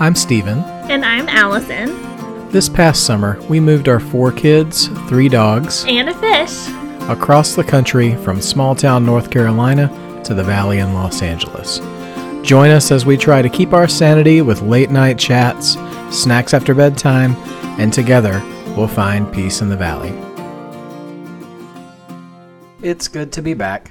I'm Stephen. And I'm Alison. This past summer, we moved our four kids, three dogs, And a fish. across the country from small town North Carolina to the valley in Los Angeles. Join us as we try to keep our sanity with late night chats, snacks after bedtime, and together we'll find peace in the valley. It's good to be back.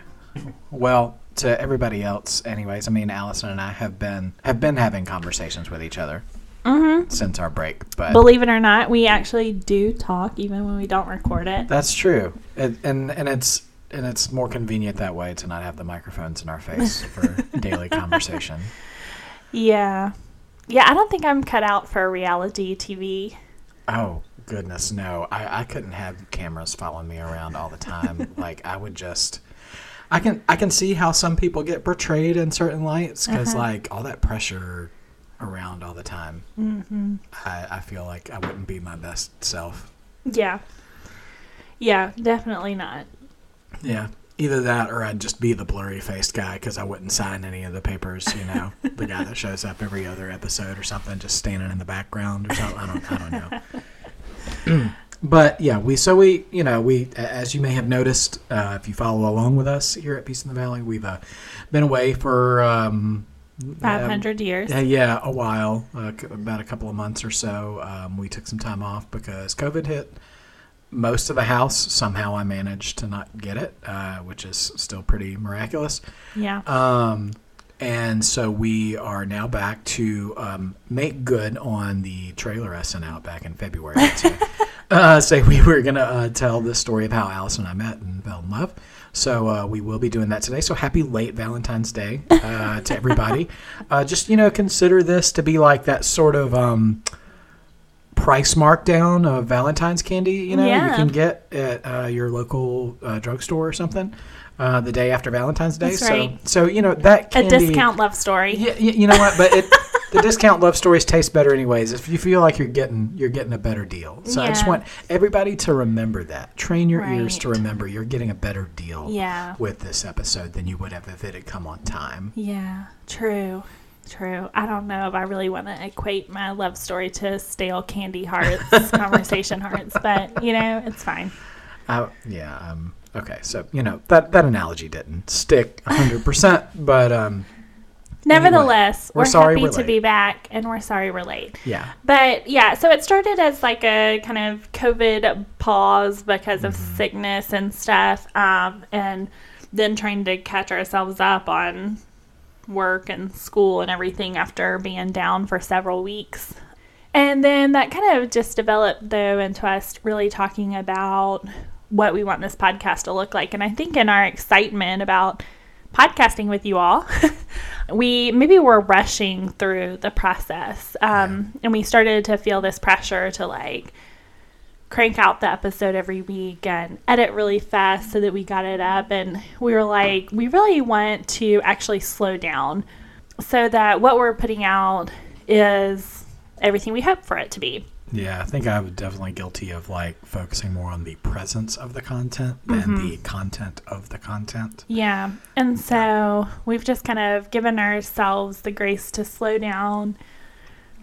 Well, to everybody else, anyways. I mean, Alison and I have been have been having conversations with each other Mm-hmm. since our break, but Believe it or not, we actually do talk even when we don't record it. That's true, it, and and it's and it's more convenient that way to not have the microphones in our face for daily conversation. Yeah. Yeah, I don't think I'm cut out for reality TV. Oh goodness, no! I I couldn't have cameras following me around all the time. like I would just. I can I can see how some people get portrayed in certain lights because Uh-huh. like all that pressure around all the time. Mm-hmm. I, I feel like I wouldn't be my best self. Yeah. Yeah, definitely not. Yeah. Either that or I'd just be the blurry faced guy because I wouldn't sign any of the papers, you know, the guy that shows up every other episode or something, just standing in the background or something. I don't, I don't know. but yeah, we, so we, you know, we, as you may have noticed, uh, if you follow along with us here at Peace in the Valley, we've uh, been away for, um, 500 years. yeah, yeah, a while, uh, about a couple of months or so. Um, we took some time off because COVID hit most of the house. Somehow I managed to not get it, uh, which is still pretty miraculous. Yeah. Um, and so we are now back to um, make good on the trailer I sent out back in February. To, uh, say we were going to uh, tell the story of how Alice and I met and fell in love. So uh, we will be doing that today. So happy late Valentine's Day uh, to everybody. uh, just, you know, consider this to be like that sort of um, price markdown of Valentine's candy, you know, you can get at uh, your local uh, drugstore or something. Uh, the day after Valentine's Day, That's so right. so you know that A discount love story. yeah, y- you know what? But it, the discount love stories taste better anyways. If you feel like you're getting you're getting a better deal, so I just want everybody to remember that. Train your ears to remember you're getting a better deal Yeah. with this episode than you would have if it had come on time. Yeah, true. True. I don't know if I really want to equate my love story to stale candy hearts, conversation hearts, but you know, it's fine. Uh, yeah. Um, okay. So you know that that analogy didn't stick hundred percent, but um, Nevertheless, we're we're, sorry happy we're to be back and we're sorry we're late. yeah. But yeah, so it started as like a kind of COVID pause because of Mm-hmm. sickness and stuff, um, and then trying to catch ourselves up on work and school and everything after being down for several weeks. And then that kind of just developed though into us really talking about what we want this podcast to look like. And I think in our excitement about podcasting with you all, we maybe were rushing through the process. Um, And we started to feel this pressure to like crank out the episode every week and edit really fast so that we got it up. And we were like, we really want to actually slow down so that what we're putting out is everything we hope for it to be. Yeah, I think I'm definitely guilty of like focusing more on the presence of the content than the content of the content. Yeah. And so we've just kind of given ourselves the grace to slow down,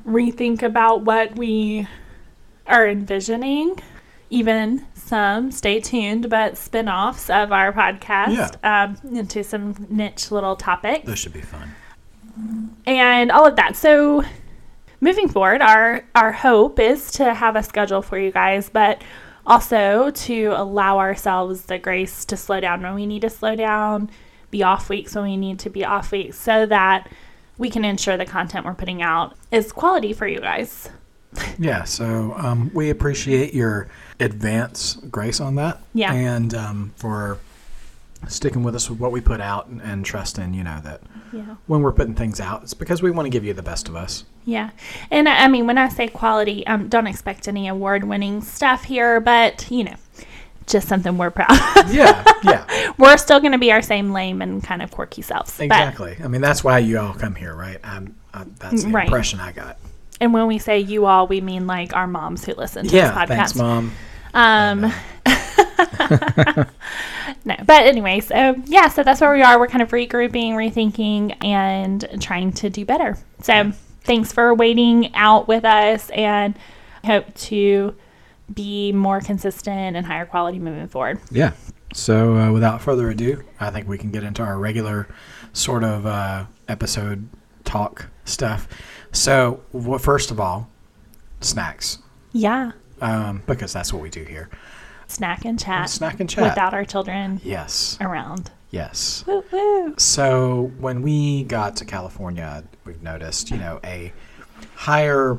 rethink about what we are envisioning, even some, stay tuned, but spin offs of our podcast um, into some niche little topics This should be fun. and all of that. So moving forward, our our hope is to have a schedule for you guys, but also to allow ourselves the grace to slow down when we need to slow down, be off weeks when we need to be off weeks, so that we can ensure the content we're putting out is quality for you guys. Yeah, so um, we appreciate your advance grace on that. Yeah. And um, for sticking with us with what we put out and, and trusting, you know, that Yeah. when we're putting things out, it's because we want to give you the best of us. Yeah. And I I mean, when I say quality, um, don't expect any award winning stuff here, but, you know, just something we're proud of. Yeah, yeah, we're still going to be our same lame and kind of quirky selves. But, exactly. I mean, that's why you all come here, right? Um, uh, that's the Right. impression I got. and when we say you all, we mean like our moms who listen to Yeah, this podcast. thanks, mom. Um, no, but anyway, so yeah, so that's where we are. We're kind of regrouping, rethinking, and trying to do better. So thanks for waiting out with us and hope to be more consistent and higher quality moving forward. Yeah. So uh, without further ado, I think we can get into our regular sort of uh, episode talk stuff. So, well, first of all, snacks, Yeah. um, because that's what we do here. Snack and chat. Snack and chat. Without our children Yes. around. Yes. Woo woo. So when we got to California, we've noticed, you know, a higher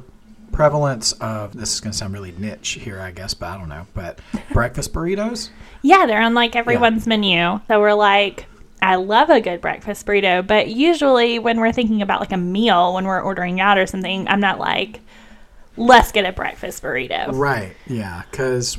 prevalence of this is going to sound really niche here, I guess, but I don't know. But breakfast burritos. Yeah, they're on like everyone's menu. So we're like, I love a good breakfast burrito, but usually when we're thinking about like a meal, when we're ordering out or something, I'm not like, let's get a breakfast burrito. Right. Yeah. Because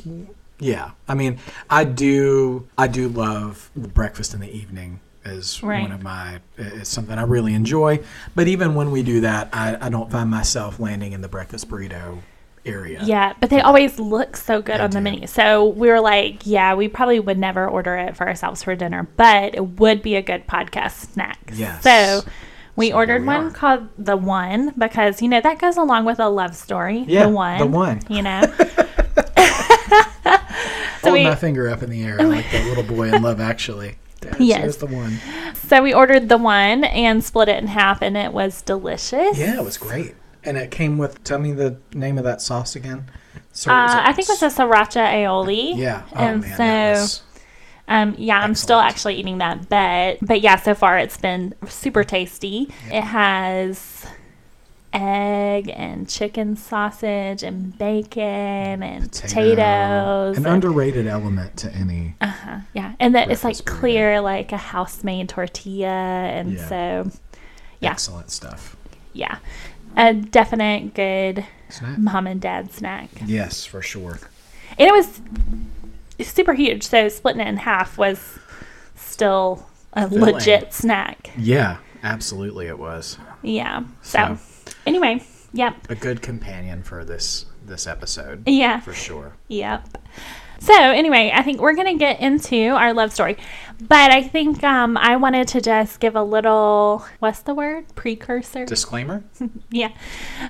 yeah, I mean, I do I do love the breakfast in the evening is Right. one of my it's something I really enjoy. But even when we do that, I, I don't find myself landing in the breakfast burrito area. Yeah, but they always look so good They on the do. menu. So we were like, yeah, we probably would never order it for ourselves for dinner, but it would be a good podcast snack. Yes. So we So ordered we one are. called The One because, you know, that goes along with a love story. Yeah, The One. The One. You know? Hold we- my finger up in the air like that little boy in Love Actually. That's, Yes. the one. so we ordered The One and split it in half, and it was delicious. Yeah, it was great. And it came with. Tell me the name of that sauce again. So, Uh, I think it was a sriracha aioli. Yeah. Oh and man, so Um, yeah, I'm still actually eating that, but but yeah, so far it's been super tasty. It has egg and chicken sausage and bacon and potato, potatoes. An and- underrated element to any. uh-huh, yeah, and that it's like burrito. clear, like a house made tortilla, and Yeah. so yeah. Excellent stuff. yeah, a definite good Snack? mom and dad snack. Yes, for sure. And it was super huge, so splitting it in half was still a Filling. legit snack. Yeah, absolutely, it was Yeah. So, So- anyway, yep. a good companion for this this episode Yeah. for sure. Yep. So, anyway, I think we're going to get into our love story. But I think um, I wanted to just give a little, what's the word? Precursor? Disclaimer. yeah.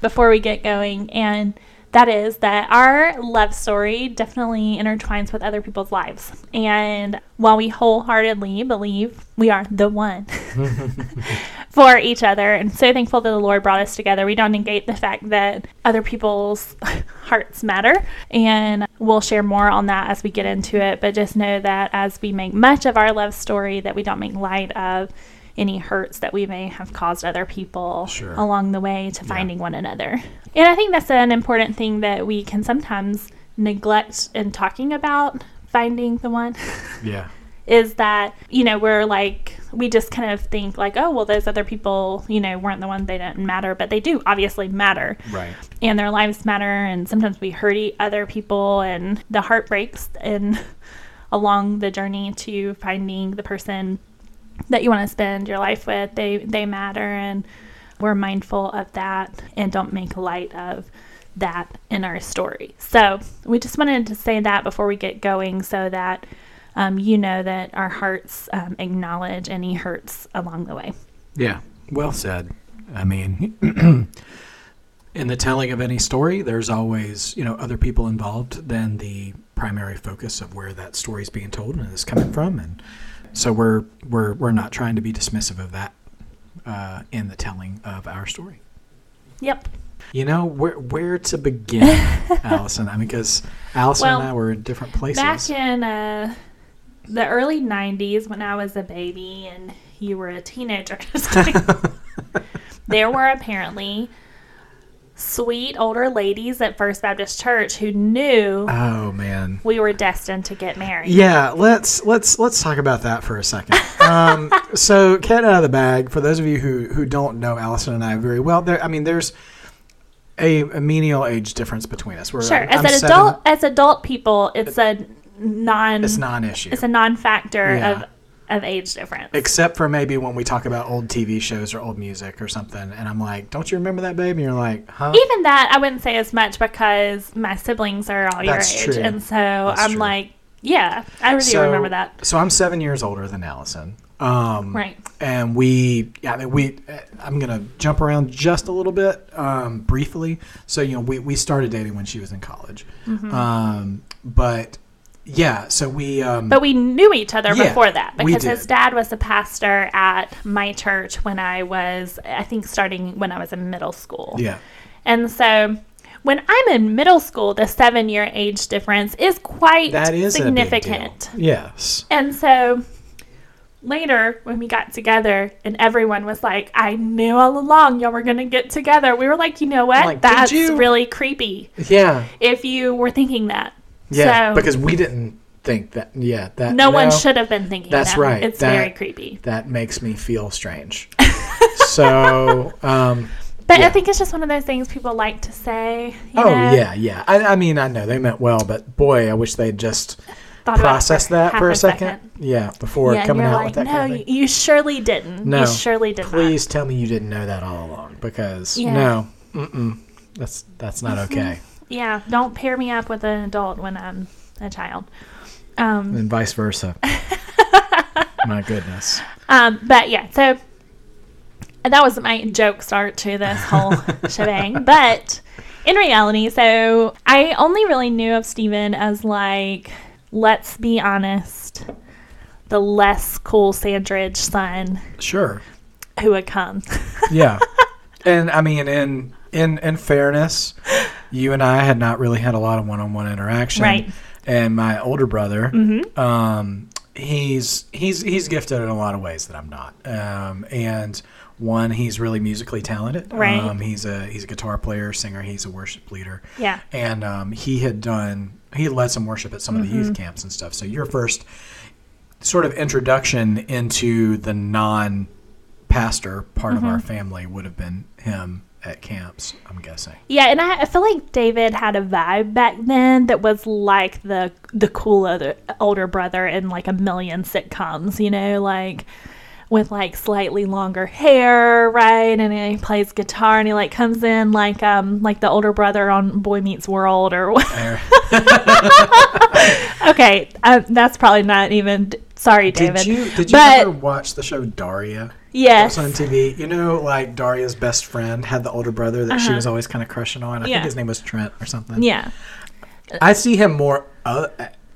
Before we get going. And that is that our love story definitely intertwines with other people's lives. And while we wholeheartedly believe we are the one for each other and so thankful that the Lord brought us together, we don't negate the fact that other people's hearts matter. And we'll share more on that as we get into it. But just know that as we make much of our love story, that we don't make light of any hurts that we may have caused other people Sure. along the way to finding one another. And I think that's an important thing that we can sometimes neglect in talking about finding the one Yeah. is that, you know, we're like, we just kind of think like, oh, well, those other people, you know, weren't the ones, they didn't matter, but they do obviously matter Right. and their lives matter and sometimes we hurt other people and the heart breaks and along the journey to finding the person that you want to spend your life with they they matter and we're mindful of that and don't make light of that in our story so we just wanted to say that before we get going so that um, you know that our hearts um, acknowledge any hurts along the way Yeah. Well said. I mean, in the telling of any story, there's always, you know, other people involved than the primary focus of where that story is being told and is coming from. And so we're we're we're not trying to be dismissive of that uh, in the telling of our story. yep You know, where where to begin, Alison? I mean, because Alison Well, and I were in different places. Back in uh, the early 90s, when I was a baby and you were a teenager, there were apparently sweet older ladies at First Baptist Church who knew oh man. we were destined to get married. Yeah, let's let's let's talk about that for a second. Um, so, cat out of the bag. For those of you who who don't know Alison and I very well, there. I mean, there's a, a menial age difference between us. We're, Sure. I'm As an seven- adult, as adult people, it's a non. it's non-issue, It's a non-factor Yeah. of of age difference. except for maybe when we talk about old TV shows or old music or something. And I'm like, "Don't you remember that, babe?" And you're like, "Huh?" Even that, I wouldn't say as much because my siblings are all That's your age, true. and so That's I'm true. like, yeah, I really So- remember that. So I'm seven years older than Alison. Um, Right. And we, yeah, I mean, we. I'm gonna jump around just a little bit, um, briefly. So you know, we we started dating when she was in college, Mm-hmm. um, but yeah, so we. Um, But we knew each other Yeah, before that because his dad was the pastor at my church when I was, I think, starting when I was in middle school. yeah, And so when I'm in middle school, the seven year age difference is quite that is significant. A. Yes. And so later, when we got together and everyone was like, I knew all along y'all were going to get together, we were like, you know what? Like, That's really creepy Yeah. if you were thinking that. Yeah. So because we didn't think that. Yeah. That. no one should have been thinking That's that. right. It's That- very creepy. That makes me feel strange. so. Um, But yeah. I think it's just one of those things people like to say. you Oh know? yeah, yeah. I, I mean, I know they meant well, but boy, I wish they'd just Thought process that for a a second. second. Yeah, before Yeah, coming out like, with that no, kind of you, surely didn't. No, you surely did Please tell me you didn't know that all along, because Yeah. no, mm-mm, that's that's not okay. Yeah, don't pair me up with an adult when I'm a child. Um, and vice versa. My goodness. Um, but yeah, so that was my joke start to this whole shebang. But in reality, so I only really knew of Stephen as like, let's be honest, the less cool Sandridge son Sure. who would come. Yeah. and I mean, in in in fairness, you and I had not really had a lot of one-on-one interaction. Right. And my older brother, Mhm. um, he's he's he's gifted in a lot of ways that I'm not. Um, and one, he's really musically talented. Right. Um, he's a he's a guitar player, singer. He's a worship leader. Yeah. And um, he had done he had led some worship at some of the Mm-hmm. youth camps and stuff. So your first sort of introduction into the non pastor part of Mm-hmm. our family would have been him at camps. I'm guessing. Yeah, and I, I feel like David had a vibe back then that was like the the cool other older brother in like a million sitcoms, you know, like with like slightly longer hair, right? And he plays guitar and he like comes in like um like the older brother on Boy Meets World or what. Okay, uh, that's probably not even. Sorry, David. Did you did you but ever watch the show Daria? yes, on TV. You know, like Daria's best friend had the older brother that she Uh-huh. was always kind of crushing on. I Yeah. think his name was Trent or something. yeah, I see him more uh,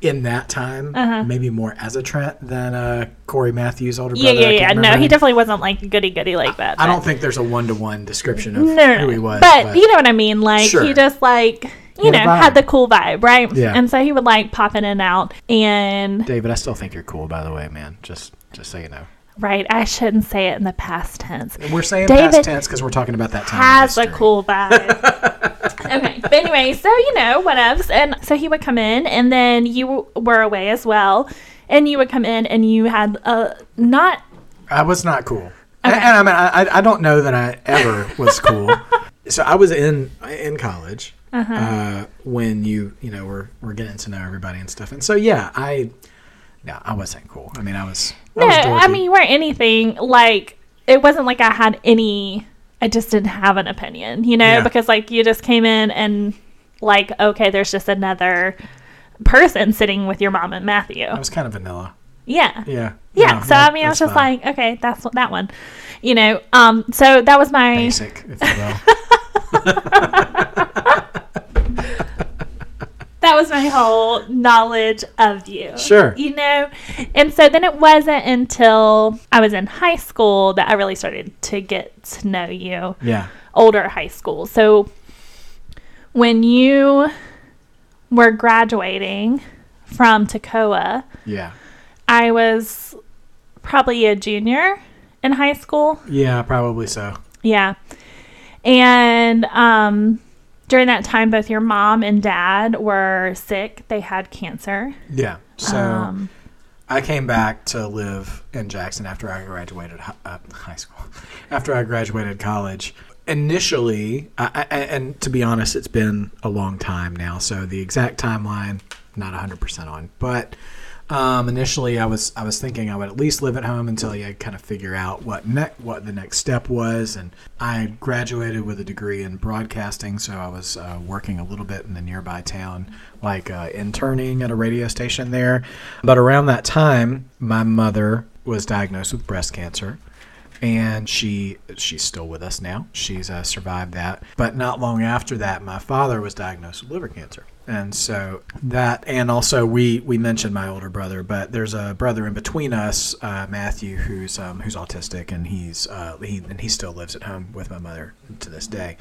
in that time, Uh-huh. maybe more as a Trent than uh, Cory Matthews' older brother. yeah, I yeah. remember No, he definitely wasn't like goody goody like that. I but- don't think there's a one to one description of no, no, who he was. But, you know what I mean? Like Sure. he just like you know had the cool vibe, right? Yeah. And so he would like pop in and out, and David, I still think you're cool, by the way, man. Just just so you know. right, I shouldn't say it in the past tense. We're saying David past tense because we're talking about that time. Has a cool vibe. okay, but anyway, so you know whatevs, and so he would come in, and then you were away as well, and you would come in, and you had a not I was not cool. And, Okay. and I mean, I, I- I don't know that I ever was cool. so I was in in college Uh-huh. uh, when you you know we're we're getting to know everybody and stuff. And so yeah, I yeah I wasn't cool. I mean, I was. no, was I mean you weren't anything like it wasn't like I had any. I just didn't have an opinion, you know, Yeah. because like you just came in and like okay, there's just another person sitting with your mom and Matthew. I was kind of vanilla. Yeah. Yeah. Yeah, No, so that- I mean, I was just fine. like, okay, that's what that one, you know. Um, so that was my basic, if you will. that was my whole knowledge of you. Sure. You know? And so then it wasn't until I was in high school that I really started to get to know you, yeah. older high school. So when you were graduating from Toccoa, Yeah. I was probably a junior in high school. Yeah. Probably so. Yeah. And um, during that time, both your mom and dad were sick. They had cancer. Yeah. So. um, I came back to live in Jackson after I graduated uh, high school. After I graduated college, initially, I, I, and to be honest, it's been a long time now, so the exact timeline not 100% on. But um, initially, I was I was thinking I would at least live at home until you kind of figure out what ne- what the next step was. And I graduated with a degree in broadcasting, so I was uh, working a little bit in the nearby town, like uh, interning at a radio station there. But around that time, my mother was diagnosed with breast cancer, and she she's still with us now. She's uh, survived that. But not long after that, my father was diagnosed with liver cancer, and so that and also we we mentioned my older brother, but there's a brother in between us, uh, Matthew, who's um, who's autistic, and he's uh, he and he still lives at home with my mother to this day.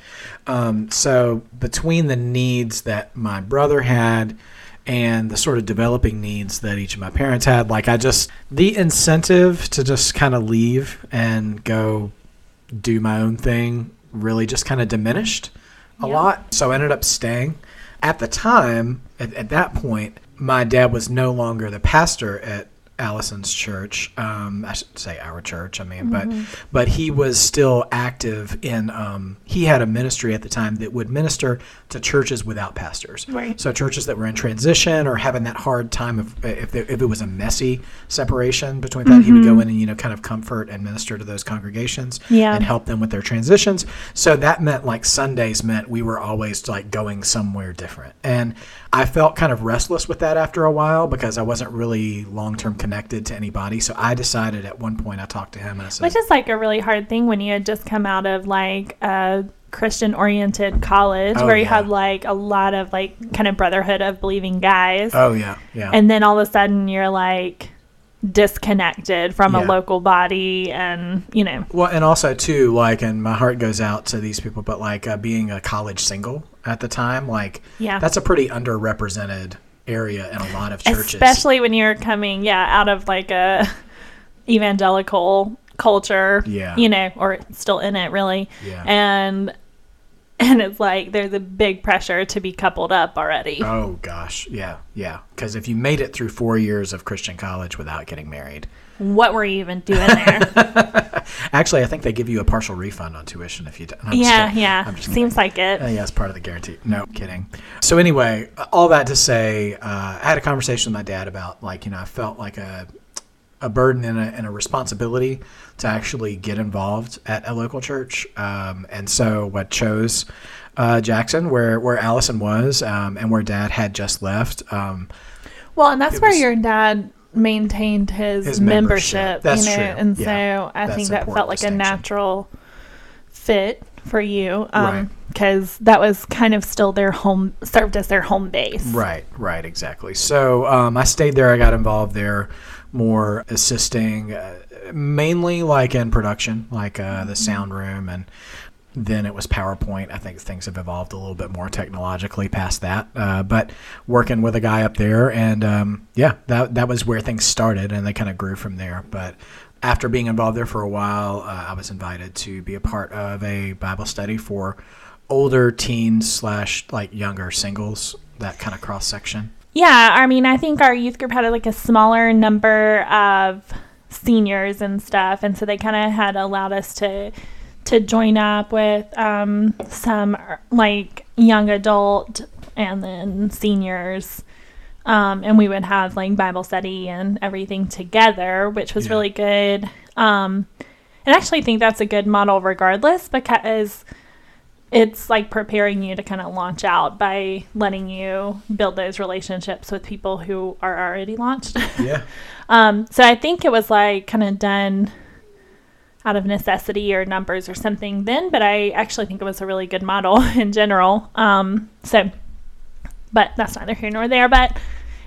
Um, so between the needs that my brother had and the sort of developing needs that each of my parents had. Like, I just, the incentive to just kind of leave and go do my own thing really just kind of diminished a Yeah. lot. So I ended up staying. At the time, at, at that point, my dad was no longer the pastor at Allison's church. Um, I should say our church. I mean, but but he was still active in. Um, he had a ministry at the time that would minister to churches without pastors. Right. So churches that were in transition or having that hard time of if there, if it was a messy separation between that, he would go in and you know kind of comfort and minister to those congregations Yeah. and help them with their transitions. So that meant like Sundays meant we were always like going somewhere different. And I felt kind of restless with that after a while because I wasn't really long term connected to anybody. So I decided at one point I talked to him and I said, Which is like a really hard thing when you had just come out of like a Christian oriented college Oh, where you yeah. had like a lot of like kind of brotherhood of believing guys. "Oh yeah, yeah." And then all of a sudden you're like disconnected from a local body and, you know, Well, and also too, like, and my heart goes out to these people, but like uh, being a college single at the time, like, Yeah. that's a pretty underrepresented area in a lot of churches. especially when you're coming, yeah, out of like a evangelical culture, Yeah. you know, or still in it really. Yeah. And and it's like there's a big pressure to be coupled up already. Oh gosh, yeah, yeah. Because if you made it through four years of Christian college without getting married, What were you even doing there? actually, I think they give you a partial refund on tuition if you. Just yeah, yeah. I'm just Seems like it. Uh, yeah, it's part of the guarantee. No kidding. So anyway, all that to say, uh, I had a conversation with my dad about like you know I felt like a a burden and a, and a responsibility to actually get involved at a local church, um, and so what chose uh, Jackson, where where Allison was, um, and where Dad had just left. Um, Well, and that's where was- your dad maintained his, His membership. membership. That's you know, true. and Yeah. so I That's think that felt like a natural fit for you, Right. because that was kind of still their home, served as their home base. Right, right, exactly. So um, I stayed there. I got involved there, more assisting, uh, mainly like in production, like uh, the sound room, and then it was PowerPoint. I think things have evolved a little bit more technologically past that. Uh, but working with a guy up there, and um, yeah, that that was where things started, and they kind of grew from there. But after being involved there for a while, uh, I was invited to be a part of a Bible study for older teens slash like younger singles. That kind of cross section. Yeah, I mean, I think our youth group had like a smaller number of seniors and stuff, and so they kind of had allowed us to to join up with um, some like young adult and then seniors, um, and we would have like Bible study and everything together, which was Yeah. really good. Um, and I actually think that's a good model, regardless, because it's like preparing you to kind of launch out by letting you build those relationships with people who are already launched. Yeah. um, so I think it was like kind of done out of necessity or numbers or something then, but I actually think it was a really good model in general. Um, so, but that's neither here nor there. But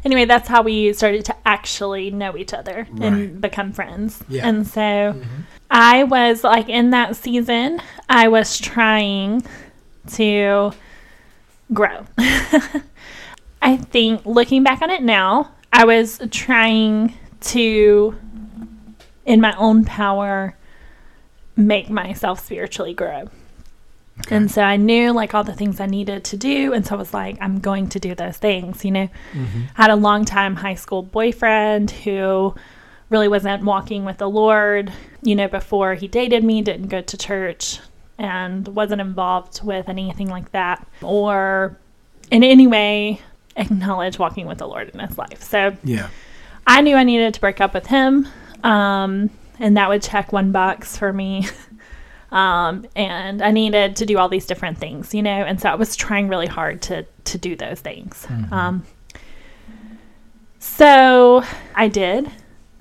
anyway, that's how we started to actually know each other Right. and become friends. Yeah. And so I was like in that season, I was trying to grow. I think looking back on it now, I was trying to, in my own power, make myself spiritually grow. And so I knew like all the things I needed to do. And so I was like, I'm going to do those things, you know. Mm-hmm. I had a long time high school boyfriend who really wasn't walking with the Lord, you know, before he dated me, didn't go to church, and wasn't involved with anything like that, or in any way acknowledge walking with the Lord in his life. So Yeah. I knew I needed to break up with him, um, and that would check one box for me. um, and I needed to do all these different things, you know, and so I was trying really hard to to do those things. Um, so I did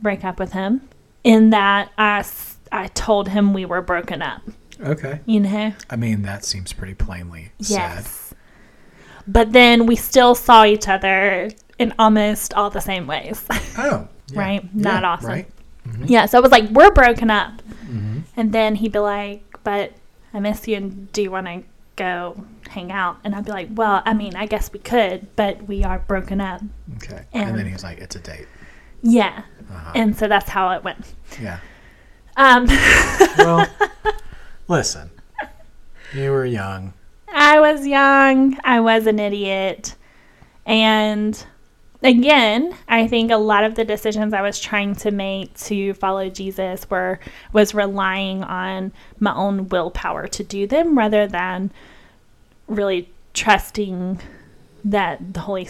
break up with him, in that I, I told him we were broken up, Okay. you know? I mean, that seems pretty plainly. Yes. But then we still saw each other in almost all the same ways. Oh. yeah. Right? Not awesome. Right. yeah, so it was like, we're broken up. Mm-hmm. And then he'd be like, but I miss you and do you want to go hang out? And I'd be like, well, I mean, I guess we could, but we are broken up. Okay. And, And- then he's like, "It's a date." Yeah. Uh-huh. And so that's how it went. yeah. Um, Well, listen. You were young. I was young. I was an idiot. And again, I think a lot of the decisions I was trying to make to follow Jesus were was relying on my own willpower to do them rather than really trusting that the Holy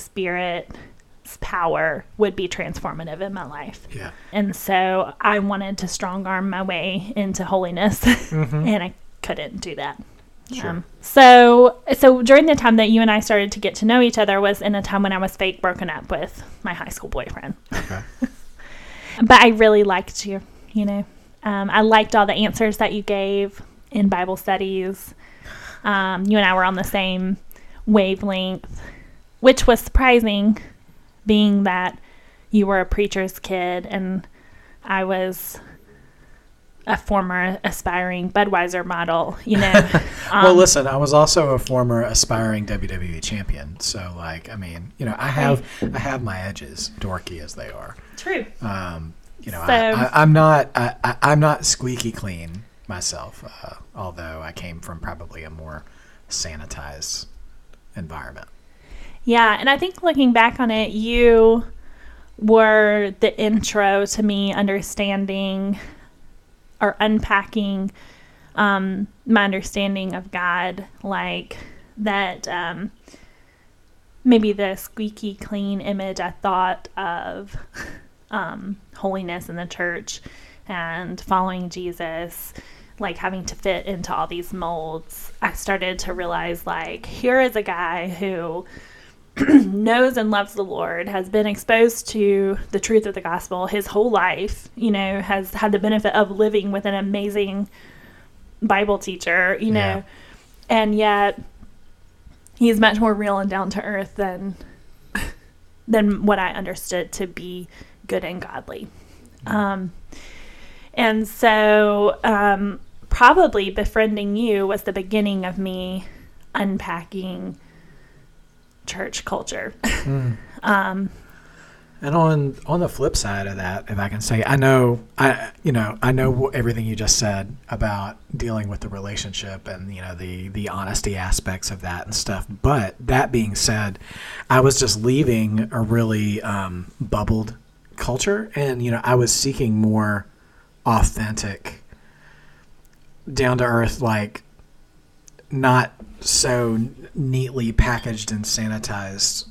Spirit's power would be transformative in my life. Yeah. And so I wanted to strong arm my way into holiness, and I couldn't do that. Sure. Um, so, so during the time that you and I started to get to know each other was in a time when I was fake broken up with my high school boyfriend. Okay. But I really liked you. You know, um, I liked all the answers that you gave in Bible studies. Um, you and I were on the same wavelength, which was surprising, being that you were a preacher's kid and I was a former aspiring Budweiser model. You know, well, Um, listen, I was also a former aspiring WWE champion, so like, I mean, you know, I have I have my edges, dorky as they are. true. Um, you know, So- I, I'm not I, I, I'm not squeaky clean myself, uh, although I came from probably a more sanitized environment. Yeah, and I think looking back on it, you were the intro to me understanding or unpacking um, my understanding of God, like that um, maybe the squeaky clean image I thought of um, holiness in the church and following Jesus, like having to fit into all these molds. I started to realize, like, here is a guy who knows and loves the Lord, has been exposed to the truth of the gospel his whole life, you know, has had the benefit of living with an amazing Bible teacher, you know, Yeah. and yet he's much more real and down to earth than than what I understood to be good and godly. Um, and so um, probably befriending you was the beginning of me unpacking church culture. um, And on on the flip side of that, if I can say, I know I you know I know everything you just said about dealing with the relationship and you know the the honesty aspects of that and stuff. But that being said, I was just leaving a really um, bubbled culture, and you know I was seeking more authentic, down to earth, like not so neatly packaged and sanitized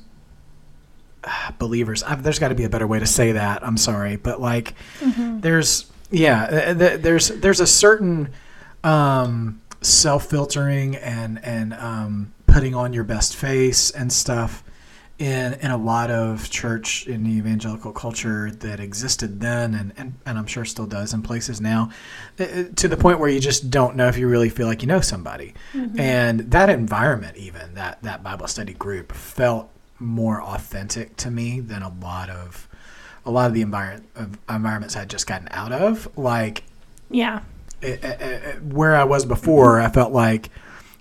believers. I, there's got to be a better way to say that. I'm sorry, but like, there's yeah, uh, th- there's there's a certain um, self filtering and and um, putting on your best face and stuff in in a lot of church in the evangelical culture that existed then and, and, and I'm sure still does in places now uh, uh, to the point where you just don't know if you really feel like you know somebody. Mm-hmm. And that environment even that that Bible study group felt more authentic to me than a lot of a lot of the environment of environments I'd just gotten out of. Like yeah. it, it, it- where I was before, mm-hmm. I felt like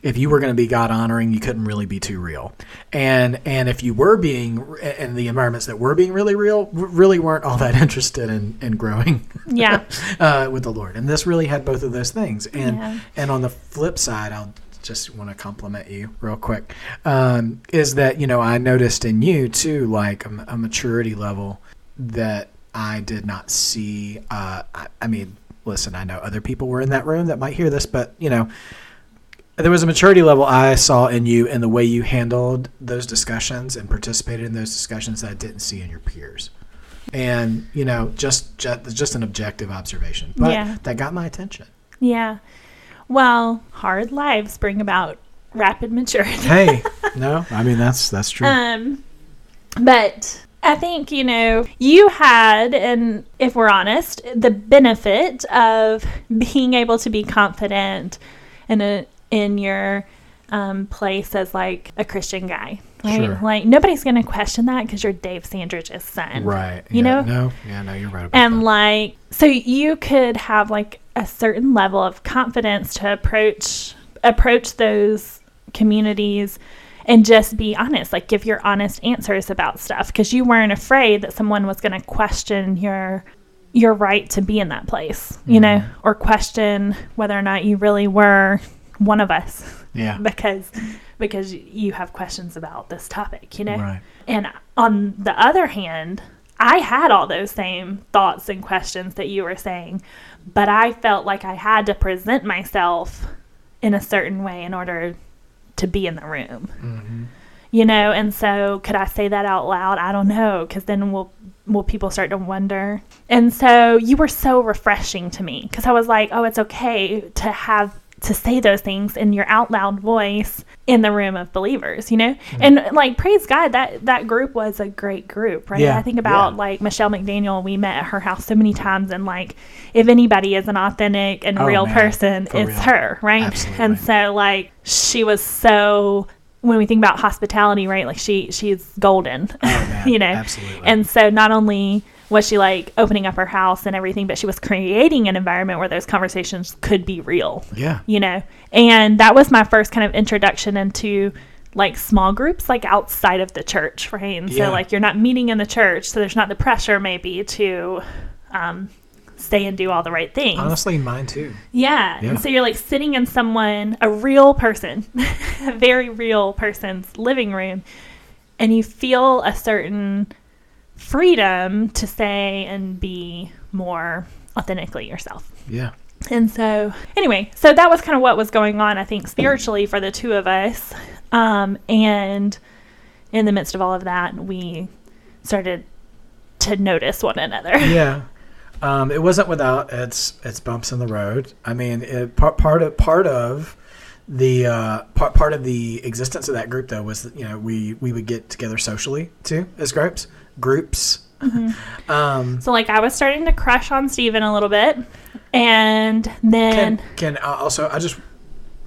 if you were going to be God honoring, you couldn't really be too real. And and if you were being in the environments that were being really real, really weren't all that interested in, in growing Yeah. uh, with the Lord. And this really had both of those things. And Yeah. and on the flip side, I'll just want to compliment you real quick. Um, is that you know I noticed in you too, like a, a maturity level that I did not see. Uh, I, I mean, listen, I know other people were in that room that might hear this, but you know. There was a maturity level I saw in you and the way you handled those discussions and participated in those discussions that I didn't see in your peers and you know just just, just an objective observation but Yeah. that got my attention Yeah. Well, hard lives bring about rapid maturity. hey no i mean that's that's true Um, but I think, you know, you had, and if we're honest, the benefit of being able to be confident in a, in your um, place as like a Christian guy. Right? Sure. Like nobody's gonna question that because you're Dave Sandridge's son. Right. You yeah, know? No. Yeah. No. You're right about And that. like so you could have like a certain level of confidence to approach approach those communities and just be honest, like give your honest answers about stuff because you weren't afraid that someone was going to question your your right to be in that place, you know, or question whether or not you really were one of us yeah. because because you have questions about this topic, you know. Right. And on the other hand, I had all those same thoughts and questions that you were saying, but I felt like I had to present myself in a certain way in order to be in the room. Mm-hmm. You know, and so could I say that out loud? I don't know, because then will will people start to wonder? And so you were so refreshing to me because I was like, oh, it's okay to have to say those things in your out loud voice in the room of believers, you know? Mm-hmm. And like praise God that that group was a great group, right? Yeah, I think about yeah. like Michelle McDaniel, we met at her house so many times and like if anybody is an authentic and Oh, real man, person, for it's real. her, right? Absolutely. And so like she was so when we think about hospitality, right? Like she she's golden. Oh, you know. absolutely. And so not only was she like opening up her house and everything, but she was creating an environment where those conversations could be real Yeah. you know and that was my first kind of introduction into like small groups like outside of the church right and Yeah. so like you're not meeting in the church so there's not the pressure maybe to um, stay and do all the right things Honestly, mine too. yeah. Yeah. and so you're like sitting in someone a real person a very real person's living room and you feel a certain freedom to say and be more authentically yourself Yeah. and so, anyway, so that was kind of what was going on, I think, spiritually for the two of us. Um, and in the midst of all of that, we started to notice one another. yeah. Um, it wasn't without its its bumps in the road. I mean, it, part part of part of the uh, part part of the existence of that group though was that, you know we we would get together socially too as groups groups. um, So, like, I was starting to crush on Stephen a little bit. And then, can can uh, also I just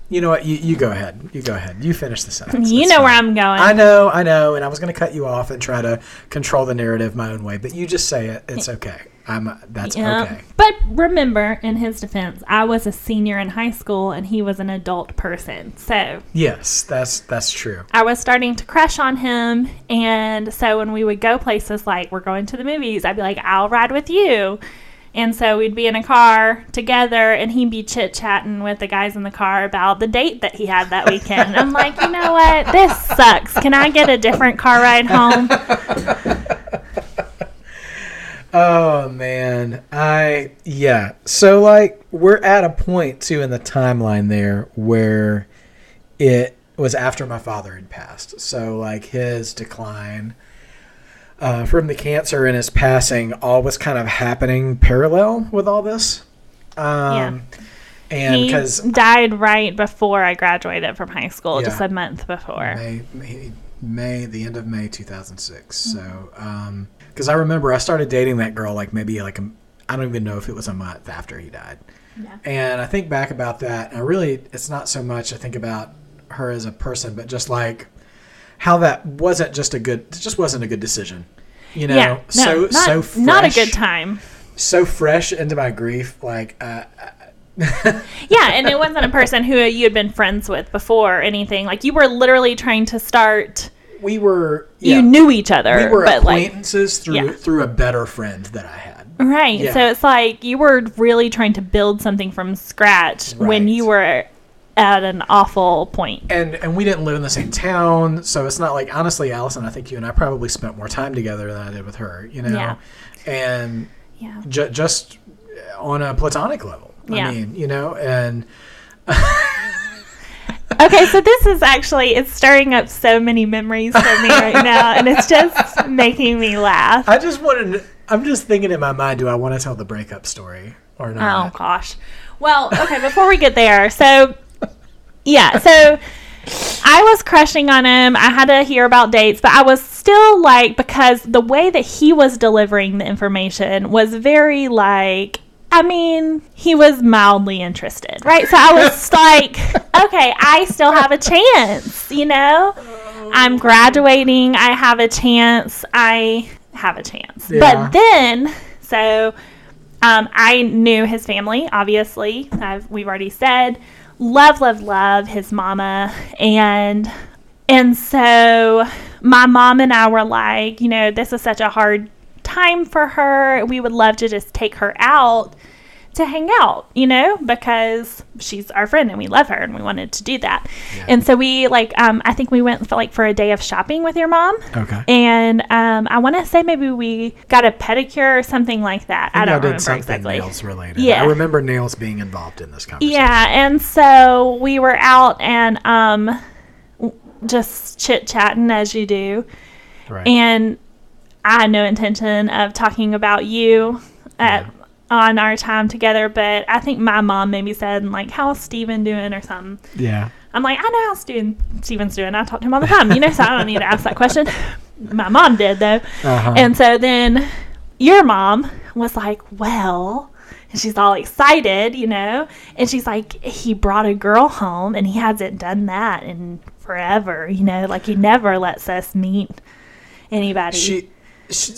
you know what you, you go ahead you go ahead you finish the sentence. you It's know where. I'm going. I know, I know, and I was going to cut you off and try to control the narrative my own way, but you just say it. It's okay. I'm. That's Yeah. okay. But remember, in his defense, I was a senior in high school and he was an adult person. So, Yes, that's that's true. I was starting to crush on him. And so when we would go places like we're going to the movies, I'd be like, I'll ride with you. And so we'd be in a car together and he'd be chit chatting with the guys in the car about the date that he had that weekend. I'm like, you know what? This sucks. Can I get a different car ride home? Oh man, I yeah. So like we're at a point too in the timeline there where it was after my father had passed. So like his decline uh, from the cancer and his passing all was kind of happening parallel with all this. Um, And because died right before I graduated from high school, Yeah. just a month before. May, May, May, the end of May 2006. So, because I remember I started dating that girl like maybe like a, I don't even know if it was a month after he died. Yeah. And I think back about that, and I really, it's not so much I think about her as a person, but just like how that wasn't just a good, it just wasn't a good decision. You know, yeah, no, so not, so fresh, not a good time. So fresh into my grief, like uh, Yeah, and it wasn't a person who you had been friends with before or anything. Like you were literally trying to start. We were, yeah, You knew each other, we were but like acquaintances through Yeah. through a better friend that I had. right. Yeah. So it's like you were really trying to build something from scratch when you were at an awful point. and and we didn't live in the same town, so it's not like honestly, Alison. I think you and I probably spent more time together than I did with her. You know, Yeah. and Yeah. ju- just on a platonic level. Yeah. I mean, you know, and Okay, so this is actually it's stirring up so many memories for me right now, and it's just making me laugh. I just wanted. to- I'm just thinking in my mind, do I want to tell the breakup story or not? Oh gosh. Well, okay, before we get there, so yeah, so I was crushing on him. I had to hear about dates, but I was still like because the way that he was delivering the information was very like I mean, he was mildly interested, right? So I was like, okay, I still have a chance, you know? I'm graduating, I have a chance, I have a chance. Yeah. But then, so um, I knew his family, obviously. I've, we've already said. Love, love, love his mama. And and so my mom and I were like, you know, this is such a hard time for her. We would love to just take her out to hang out, you know, because she's our friend and we love her and we wanted to do that. Yeah. And so we like um I think we went for like for a day of shopping with your mom. Okay. And um I want to say maybe we got a pedicure or something like that. I, think don't did remember something exactly. nails related. Yeah. I remember nails being involved in this conversation. Yeah, and so we were out and um just chit chatting as you do, Right. and I had no intention of talking about you at Yeah. on our time together, but I think my mom maybe said like, "How's Stephen doing?" or something. yeah. I'm like, I know how Stephen, Stephen's doing. I talk to him all the time, you know, so I don't need to ask that question. My mom did though. Uh-huh. And so then your mom was like, Well, and she's all excited, you know, and she's like, He brought a girl home and he hasn't done that in forever, you know, like he never lets us meet anybody. she, she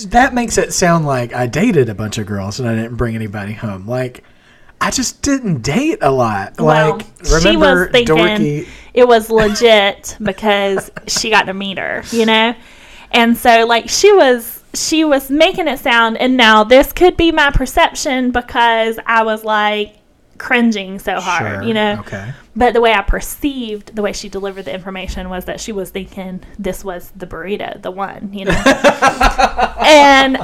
that makes it sound like I dated a bunch of girls and I didn't bring anybody home. Like I just didn't date a lot. well, like she was thinking dorky it was legit because she got to meet her, you know? And so like she was she was making it sound and now this could be my perception because I was like cringing so hard, Sure, you know? Okay. But the way I perceived the way she delivered the information was that she was thinking this was the burrito, the one, you know. and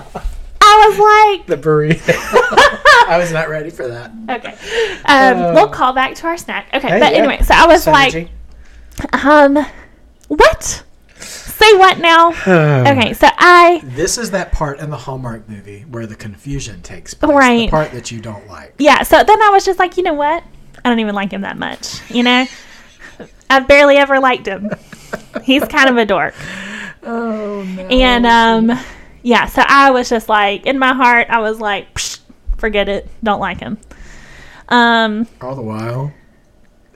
I was like, The burrito. I was not ready for that. okay. Um, we'll call back to our snack. Okay, Hey, but yeah. anyway, so I was Synergy. like, um, what? Say what now? Okay, so I This is that part in the Hallmark movie where the confusion takes place. Right. The part that you don't like. yeah. So then I was just like, you know what? I don't even like him that much. You know, I've barely ever liked him. He's kind of a dork. Oh no. And um, yeah, so I was just like, in my heart, I was like, Psh, forget it, don't like him. Um, All the while,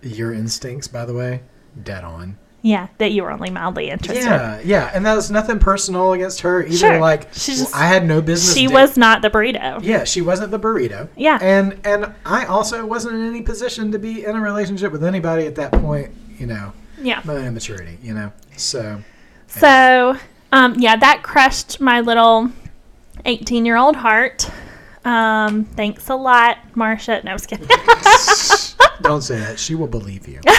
your instincts, by the way, dead on. Yeah, that you were only mildly interested. Yeah, yeah, and that was nothing personal against her either. Sure. Like, She's just- I had no business. She was not the burrito. Yeah, she wasn't the burrito. Yeah. and and I also wasn't in any position to be in a relationship with anybody at that point. You know, Yeah. my immaturity. You know, so So, um, yeah, that crushed my little 18 year old heart. Um, thanks a lot, Marcia. No, I was kidding. don't say that. She will believe you.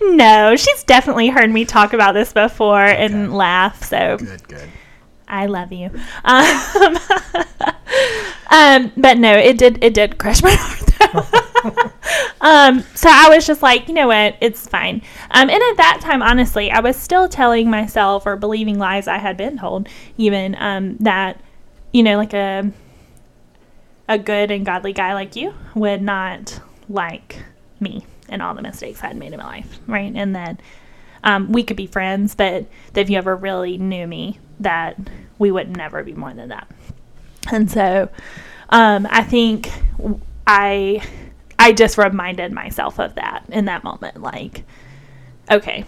no, she's definitely heard me talk about this before and laugh. So Good, good. I love you. Um, um, but no, it did it did crush my heart. um, so I was just like, you know what, it's fine. Um, and at that time, honestly, I was still telling myself or believing lies I had been told, even um, that you know, like a a good and godly guy like you would not like me and all the mistakes I had made in my life, right? And that um, we could be friends, but that if you ever really knew me, that we would never be more than that. And so, um, I think I I just reminded myself of that in that moment, like, okay,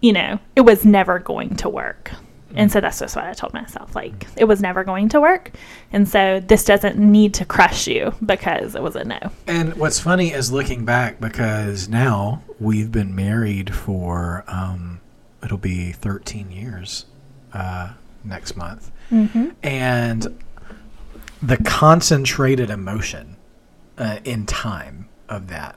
you know, it was never going to work. And so that's just what I told myself. Like, it was never going to work. And so this doesn't need to crush you because it was a no. And what's funny is looking back because now we've been married for um, it'll be 13 years uh, next month, Mm-hmm. and the concentrated emotion uh, in time of that,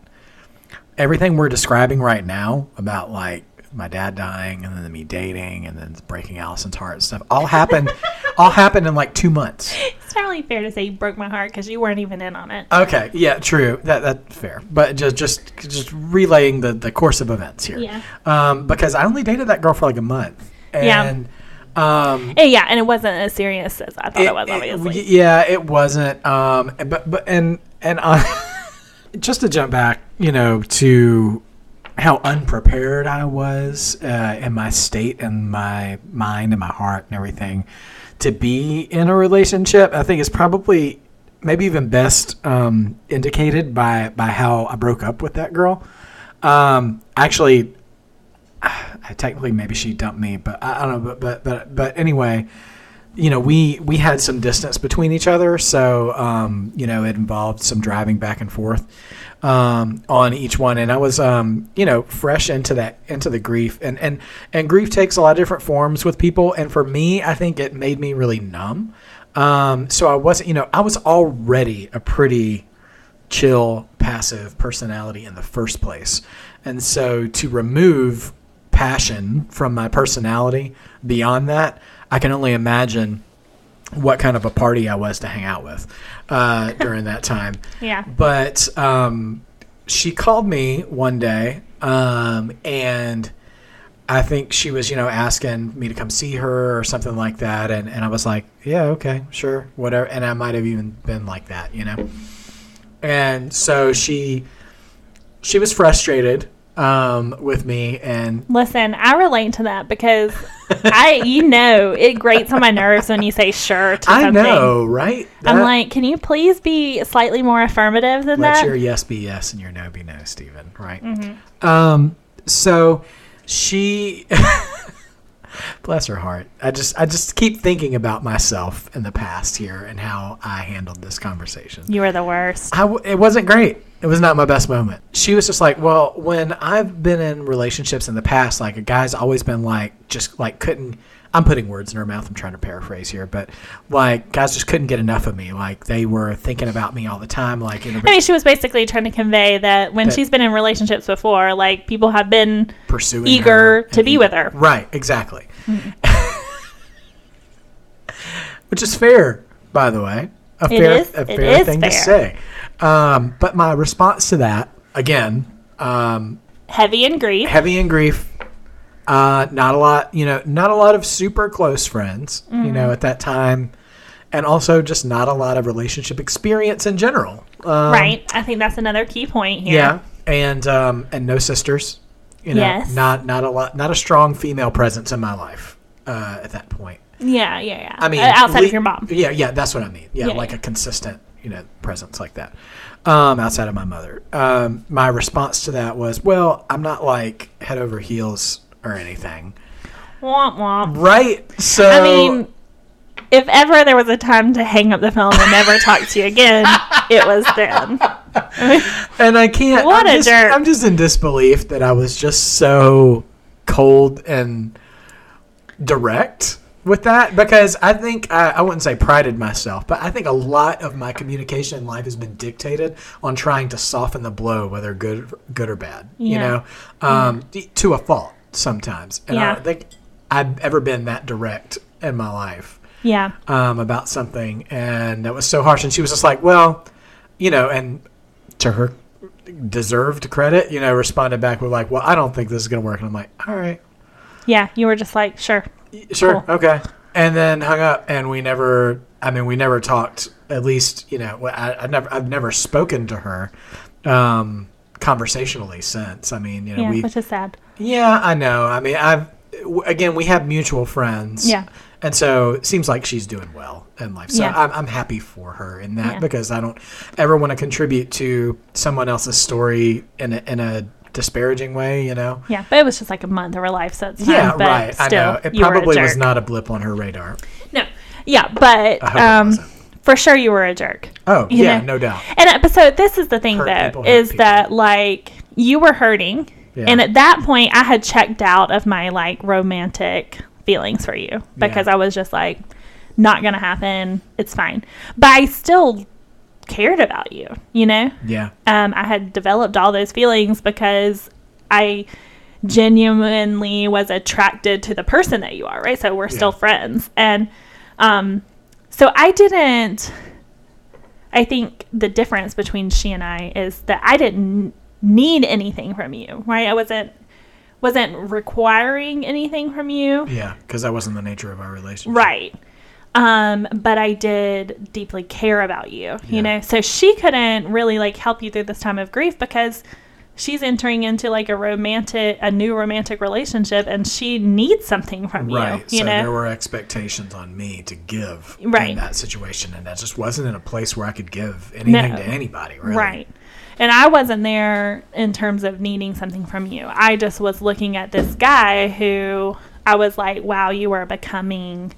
everything we're describing right now about like my dad dying and then me dating and then breaking Alison's heart and stuff all happened, all happened in like two months. It's really fair to say you broke my heart because you weren't even in on it. Okay, yeah, true. That that's fair. But just just just relaying the the course of events here. Yeah. Um, because I only dated that girl for like a month. Yeah. And um Eh, yeah, and it wasn't as serious as I thought it, was. Obviously, yeah, it wasn't. Um, but but and and I, just to jump back, you know, to how unprepared I was uh, in my state and my mind and my heart and everything to be in a relationship. I think is probably maybe even best um, indicated by by how I broke up with that girl. Um, actually, I, technically maybe she dumped me, but I, I don't know. But but but but anyway, you know, we we had some distance between each other, so um, you know, it involved some driving back and forth um, on each one, and I was um, you know fresh into that into the grief, and and and grief takes a lot of different forms with people, and for me, I think it made me really numb. Um, so I wasn't, you know, I was already a pretty chill, passive personality in the first place, and so to remove passion from my personality beyond that, I can only imagine what kind of a party I was to hang out with uh, during that time. Yeah. But um, she called me one day, um, and I think she was, you know, asking me to come see her or something like that, and, and I was like, yeah, okay, sure, whatever. And I might have even been like that, you know. And so she she was frustrated um, with me, and Listen, I relate to that because I, you know, it grates on my nerves when you say sure to I something. know, right? I'm like, can you please be slightly more affirmative than let that? your yes be yes and your no be no, Stephen. Right? Mm-hmm. Um. So she, bless her heart. I just I just keep thinking about myself in the past here and how I handled this conversation. you were the worst. I w- it wasn't great. It was not my best moment. She was just like, well, when I've been in relationships in the past, like a guy's always been like, just like couldn't. I'm putting words in her mouth. I'm trying to paraphrase here, but like guys just couldn't get enough of me. Like they were thinking about me all the time. Like in a I mean, she was basically trying to convey that when That- she's been in relationships before, like people have been pursuing eager to be eager- with her. Right, exactly. Mm-hmm. Which is fair, by the way. A It fair, is- a fair thing to say. Um, but my response to that, again, um, heavy in grief. heavy in grief. Uh, not a lot, you know, not a lot of super close friends, you Mm-hmm. know, at that time, and also just not a lot of relationship experience in general. Um, right. I think that's another key point here. Yeah, and um, and no sisters. You know, Yes. not not a lot, not a strong female presence in my life uh, at that point. Yeah, yeah, yeah. I mean, Uh, outside le- of your mom. Yeah, yeah, that's what I mean. Yeah, Yeah, like yeah. a consistent, you know, presence like that. Um, outside of my mother, um, my response to that was, well, I'm not like head over heels or anything, Womp womp. right? So I mean, if ever there was a time to hang up the phone and never talk to you again, it was then. and I can't. What I'm a just, jerk. I'm just in disbelief that I was just so cold and direct with that because I think I, I wouldn't say prided myself, but I think a lot of my communication in life has been dictated on trying to soften the blow, whether good, good or bad. You know, um, d- to a fault sometimes, and I don't think I've ever been that direct in my life Yeah. um, about something, and that was so harsh. And she was just like, "Well, you know," and to her deserved credit, you know, responded back with like, "Well, I don't think this is gonna work." And I'm like, "All right, Yeah. You were just like, sure. Sure, Cool. okay," and then hung up, and we never. I mean, we never talked. At least, you know, I, I've never, I've never spoken to her um, conversationally since. I mean, you know, Yeah. we Which is sad. yeah, I know. I mean, I've again, we have mutual friends. Yeah. And so it seems like she's doing well in life. So Yeah. I'm, I'm happy for her in that Yeah. because I don't ever want to contribute to someone else's story in a, in a disparaging way, you know? Yeah. But it was just like a month of her life, so it's fine. yeah, but right. Still, I know. It you were a probably was not a blip on her radar. No. Yeah. But I hope it um, for sure you were a jerk. Oh, yeah, know. no doubt. And uh, but so this is the thing Hurt though, is that like you were hurting, Yeah. and at that point I had checked out of my like romantic feelings for you because Yeah. I was just like, not gonna happen. It's fine, but I still cared about you. You know, Yeah. um, I had developed all those feelings because I genuinely was attracted to the person that you are, right? So we're still friends. And um, so I didn't, I think the difference between she and I is that I didn't need anything from you, right? I wasn't wasn't requiring anything from you. Yeah. Because that wasn't the nature of our relationship. Right. Um, but I did deeply care about you, Yeah. you know. So she couldn't really like help you through this time of grief because she's entering into like a romantic a new romantic relationship and she needs something from right. you you so know there were expectations on me to give Right. in that situation, and that just wasn't in a place where I could give anything No. to anybody. Really. Right. And I wasn't there in terms of needing something from you. I just was looking at this guy who I was like, wow, you are becoming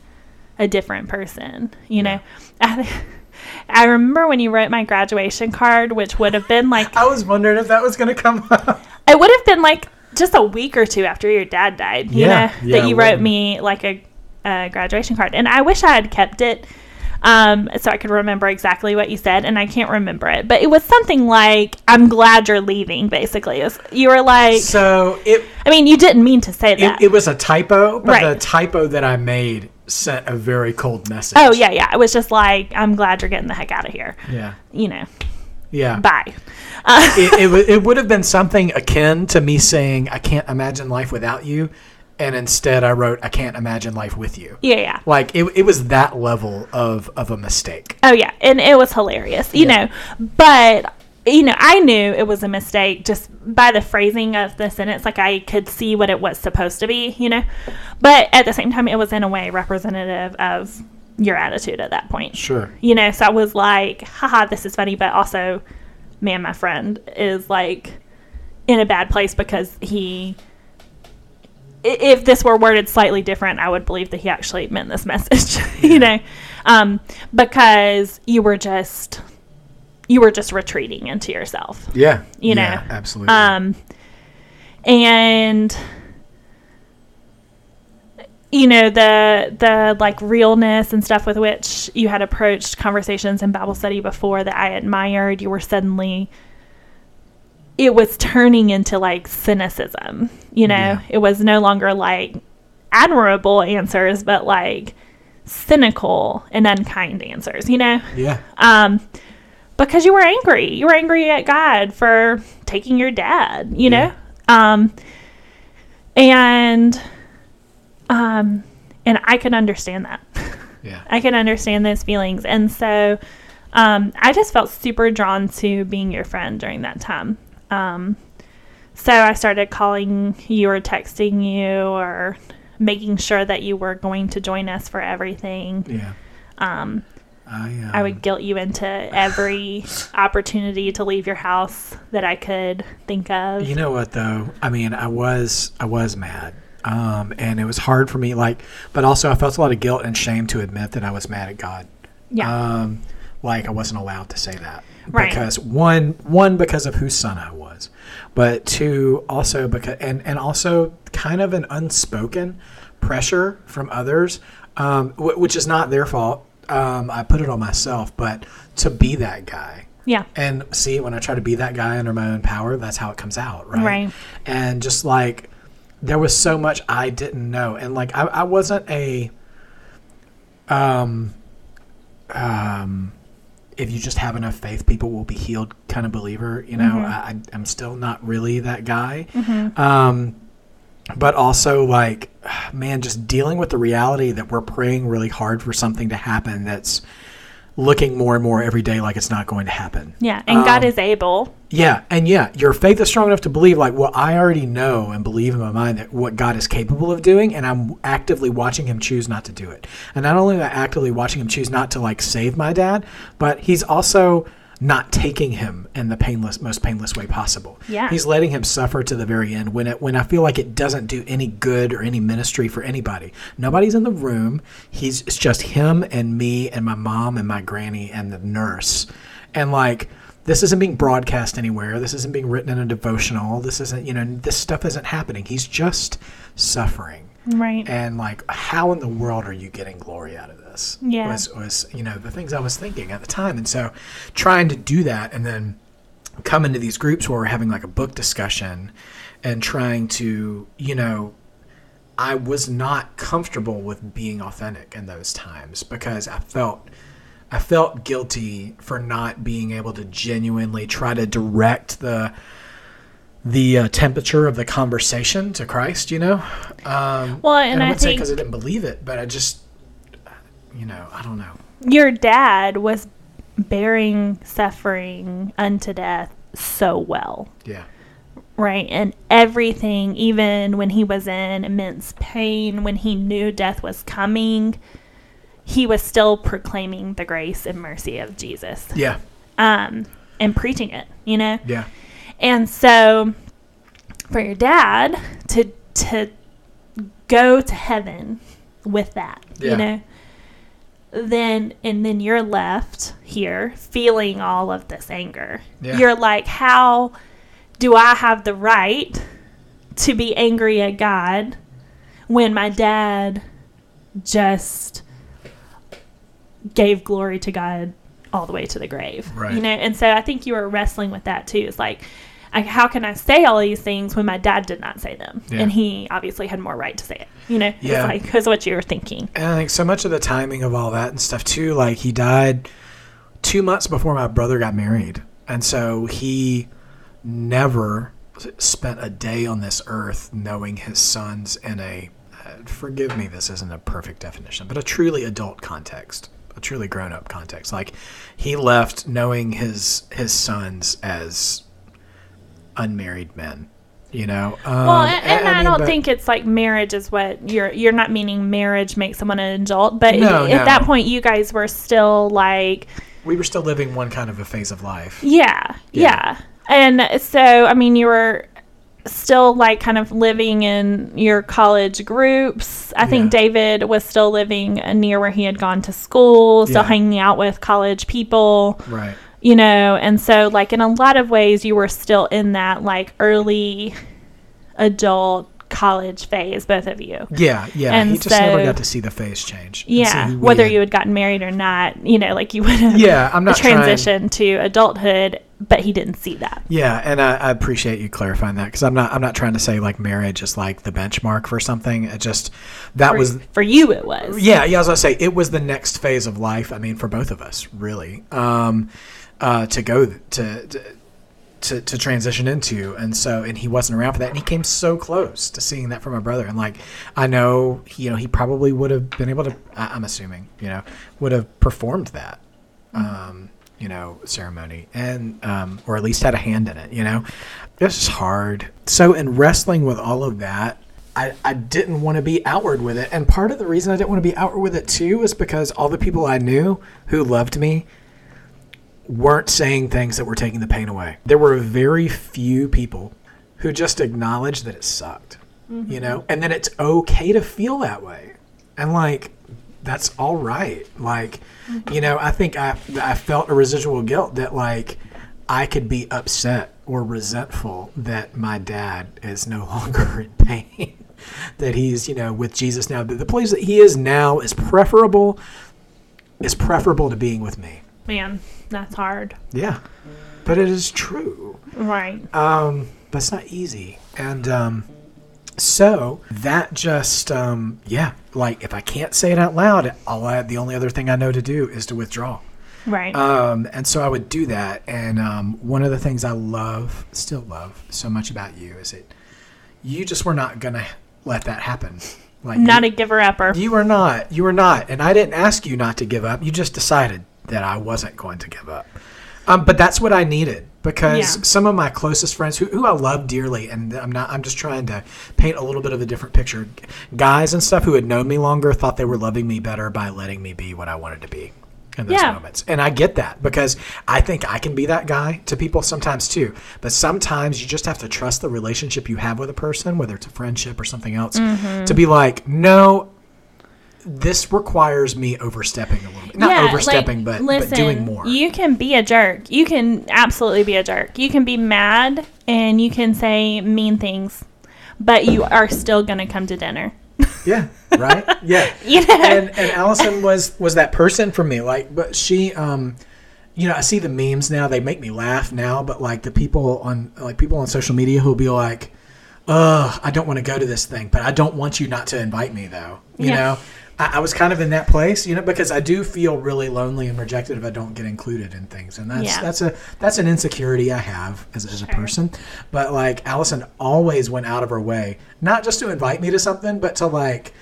a different person. You know, I, I remember when you wrote my graduation card, which would have been like, I was wondering if that was going to come up. it would have been like just a week or two after your dad died, you Yeah, know, yeah, that you wrote me like a, a graduation card. And I wish I had kept it um, so I could remember exactly what you said, and I can't remember it. But it was something like, I'm glad you're leaving, basically. Was, you were like, So it I mean, you didn't mean to say that. it, it was a typo, but Right. the typo that I made sent a very cold message. oh, yeah, yeah. It was just like, I'm glad you're getting the heck out of here. yeah, You know, yeah. bye. it, it, wa- it would have been something akin to me saying, "I can't imagine life without you," and instead I wrote, "I can't imagine life with you." Yeah, yeah. Like it, it was that level of of a mistake. Oh yeah, and it was hilarious, you Yeah. know. But you know, I knew it was a mistake just by the phrasing of the sentence. Like I could see what it was supposed to be, you know. But at the same time, it was in a way representative of your attitude at that point. Sure. You know, so I was like, haha, this is funny, but also, man, my friend is like in a bad place because he. If this were worded slightly different, I would believe that he actually meant this message, you know, um, because you were just you were just retreating into yourself, Yeah. You Yeah, know, absolutely. um, and you know the the like realness and stuff with which you had approached conversations in Bible study before that I admired. You were suddenly it was turning into like cynicism. You know, Yeah. it was no longer like admirable answers, but like cynical and unkind answers. You know, yeah. um, because you were angry. You were angry at God for taking your dad, you know? Um, and, um, and I can understand that. Yeah. I can understand those feelings. And so, um, I just felt super drawn to being your friend during that time. Um, so I started calling you or texting you or making sure that you were going to join us for everything. Yeah. Um, I, um, I would guilt you into every opportunity to leave your house that I could think of. You know what though? I mean, I was I was mad. Um, and it was hard for me like but also I felt a lot of guilt and shame to admit that I was mad at God. yeah. Um, like I wasn't allowed to say that. Right. Because one one because of whose son I was. But two also because and, and also kind of an unspoken pressure from others, um, wh- which is not their fault. Um, I put it on myself, but to be that guy. yeah. And see, when I try to be that guy under my own power, that's how it comes out, right? Right. And just like there was so much I didn't know, and like I, I wasn't a, um, um, if you just have enough faith, people will be healed kind of believer. You know, Mhm. I, I'm still not really that guy. Mhm. Um, but also like, man, just dealing with the reality that we're praying really hard for something to happen that's looking more and more every day like it's not going to happen. Yeah. And God Um, is able. Yeah, and yeah, your faith is strong enough to believe like, well, I already know and believe in my mind that what God is capable of doing, and I'm actively watching Him choose not to do it. And not only am I actively watching Him choose not to like save my dad, but He's also not taking him in the painless, most painless way possible. Yeah. He's letting him suffer to the very end when it when I feel like it doesn't do any good or any ministry for anybody. Nobody's in the room. He's it's just him and me and my mom and my granny and the nurse. And like this isn't being broadcast anywhere. This isn't being written in a devotional. This isn't, you know, this stuff isn't happening. He's just suffering. Right. And like, how in the world are you getting glory out of this? Yeah. Was, was, you know, the things I was thinking at the time. And so trying to do that and then come into these groups where we're having like a book discussion and trying to, you know, I was not comfortable with being authentic in those times because I felt I felt guilty for not being able to genuinely try to direct the the uh, temperature of the conversation to Christ, you know. Um, Well, and I I would say because I didn't believe it, but I just, you know, I don't know. Your dad was bearing suffering unto death so well. Yeah, right? And everything, even when he was in immense pain, when he knew death was coming, he was still proclaiming the grace and mercy of Jesus Yeah. um, and preaching it, you know? Yeah. And so for your dad to to go to heaven with that, Yeah. you know, then and then you're left here feeling all of this anger. Yeah. You're like, how do I have the right to be angry at God when my dad just gave glory to God all the way to the grave? Right. You know, and so I think you were wrestling with that too. It's like, I, how can I say all these things when my dad did not say them, Yeah. and he obviously had more right to say it? You know, Yeah. it's like because what you were thinking. And I think so much of the timing of all that and stuff too, like he died two months before my brother got married. And so he never spent a day on this earth knowing his sons in a, uh, forgive me, this isn't a perfect definition, but a truly adult context, a truly grown up context. Like he left knowing his, his sons as unmarried men. You know, um, Well, and, and I, mean, don't but- think it's like marriage is what you're. You're not meaning marriage makes someone an adult, but No, at no. that point, you guys were still like, we were still living one kind of a phase of life. yeah, Yeah. yeah, and so I mean, you were still like kind of living in your college groups. I think Yeah. David was still living near where he had gone to school, still Yeah. hanging out with college people. Right. You know and so like in a lot of ways you were still in that like early adult college phase both of you Yeah, yeah. And he just never got to see the phase change. Yeah whether you had gotten married or not you know like you would have Yeah, I'm not transition to adulthood but he didn't see that Yeah, and I, I appreciate you clarifying that because I'm not I'm not trying to say like marriage is like the benchmark for something. It just that for, was for you it was yeah yeah. As I say, it was the next phase of life. I mean, for both of us, really, um, uh, to go to. to to, to transition into and so and he wasn't around for that and he came so close to seeing that from my brother and like i know you know he probably would have been able to i'm assuming you know would have performed that um, you know, ceremony, and um, or at least had a hand in it. You know, it's just hard. So in wrestling with all of that, I, I didn't want to be outward with it, and part of the reason I didn't want to be outward with it too is because all the people I knew who loved me weren't saying things that were taking the pain away. There were very few people who just acknowledged that it sucked, you know, mm-hmm. and that it's okay to feel that way. And like, that's all right. Like, you know, I think I, I felt a residual guilt that like I could be upset or resentful that my dad is no longer in pain. that he's, you know, with Jesus now. That the place that he is now is preferable is preferable to being with me. man that's hard Yeah. But it is true. right Um, but it's not easy. And um, so that just, um, yeah, like if I can't say it out loud, all I, the only other thing I know to do is to withdraw. right Um, and so I would do that. And um, one of the things I love, still love so much about you is that you just were not going to let that happen. Like not you, a giver upper you were not. You were not. And I didn't ask you not to give up. You just decided that I wasn't going to give up. Um, but that's what I needed because Yeah. some of my closest friends who, who I love dearly, and I'm not, I'm just trying to paint a little bit of a different picture. Guys and stuff who had known me longer thought they were loving me better by letting me be what I wanted to be in those Yeah. moments. And I get that because I think I can be that guy to people sometimes too. But sometimes you just have to trust the relationship you have with a person, whether it's a friendship or something else, Mm-hmm. to be like, no, this requires me overstepping a little bit. Not Yeah, overstepping, like, but, listen, but doing more. You can be a jerk. You can absolutely be a jerk. You can be mad and you can say mean things, but you are still going to come to dinner. yeah, right? Yeah. You know? and and Alison was was that person for me. Like, but she, um, you know, I see the memes now. They make me laugh now. But like the people on like people on social media who'll be like, "Ugh, I don't want to go to this thing, but I don't want you not to invite me though." You Yeah. know. I, I was kind of in that place, you know, because I do feel really lonely and rejected if I don't get included in things, and that's Yeah. that's a that's an insecurity I have as, as a person. But like Alison always went out of her way, not just to invite me to something, but to like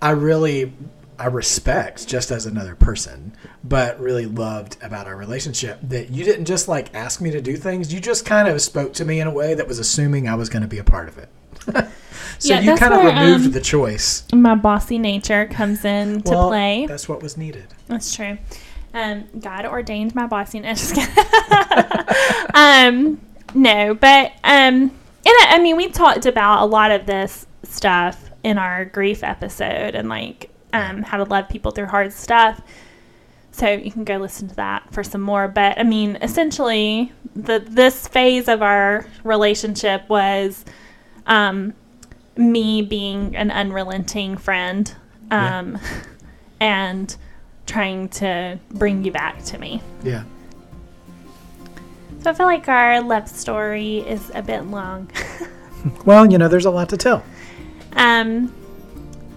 I really I respect just as another person, but really loved about our relationship that you didn't just like ask me to do things. You just kind of spoke to me in a way that was assuming I was going to be a part of it. so Yeah, you kind of removed um, the choice. My bossy nature comes in to Well, play. That's what was needed. That's true. Um, God ordained my bossiness. Um, no, but um, and I, I mean, we talked about a lot of this stuff in our grief episode, and like um, how to love people through hard stuff. So you can go listen to that for some more. But I mean, essentially, the this phase of our relationship was um, me being an unrelenting friend Yeah. um, and trying to bring you back to me. Yeah. So I feel like our love story is a bit long. Well, you know, there's a lot to tell. um,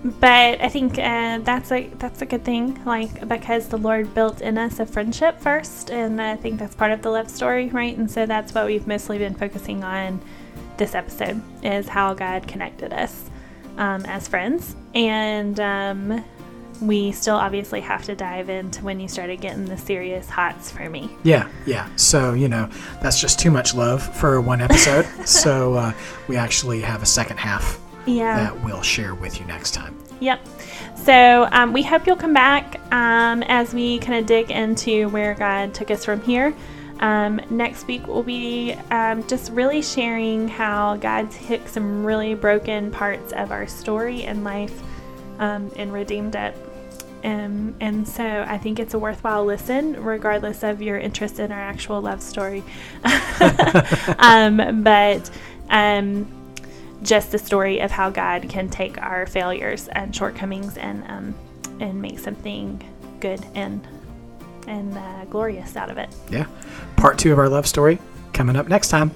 but I think uh, that's a that's a good thing, like because the Lord built in us a friendship first, and I think that's part of the love story, right? And so that's what we've mostly been focusing on this episode is how God connected us um, as friends, and um, we still obviously have to dive into when you started getting the serious hots for me. Yeah, yeah. So, you know, that's just too much love for one episode. so, uh, we actually have a second half Yeah. that we'll share with you next time. Yep. So um, we hope you'll come back um, as we kind of dig into where God took us from here. Um, next week, we'll be um, just really sharing how God took some really broken parts of our story and life um, and redeemed it. Um, and so I think it's a worthwhile listen, regardless of your interest in our actual love story. um, but um, just the story of how God can take our failures and shortcomings and um, and make something good and and uh, glorious out of it. Yeah. Part two of our love story coming up next time.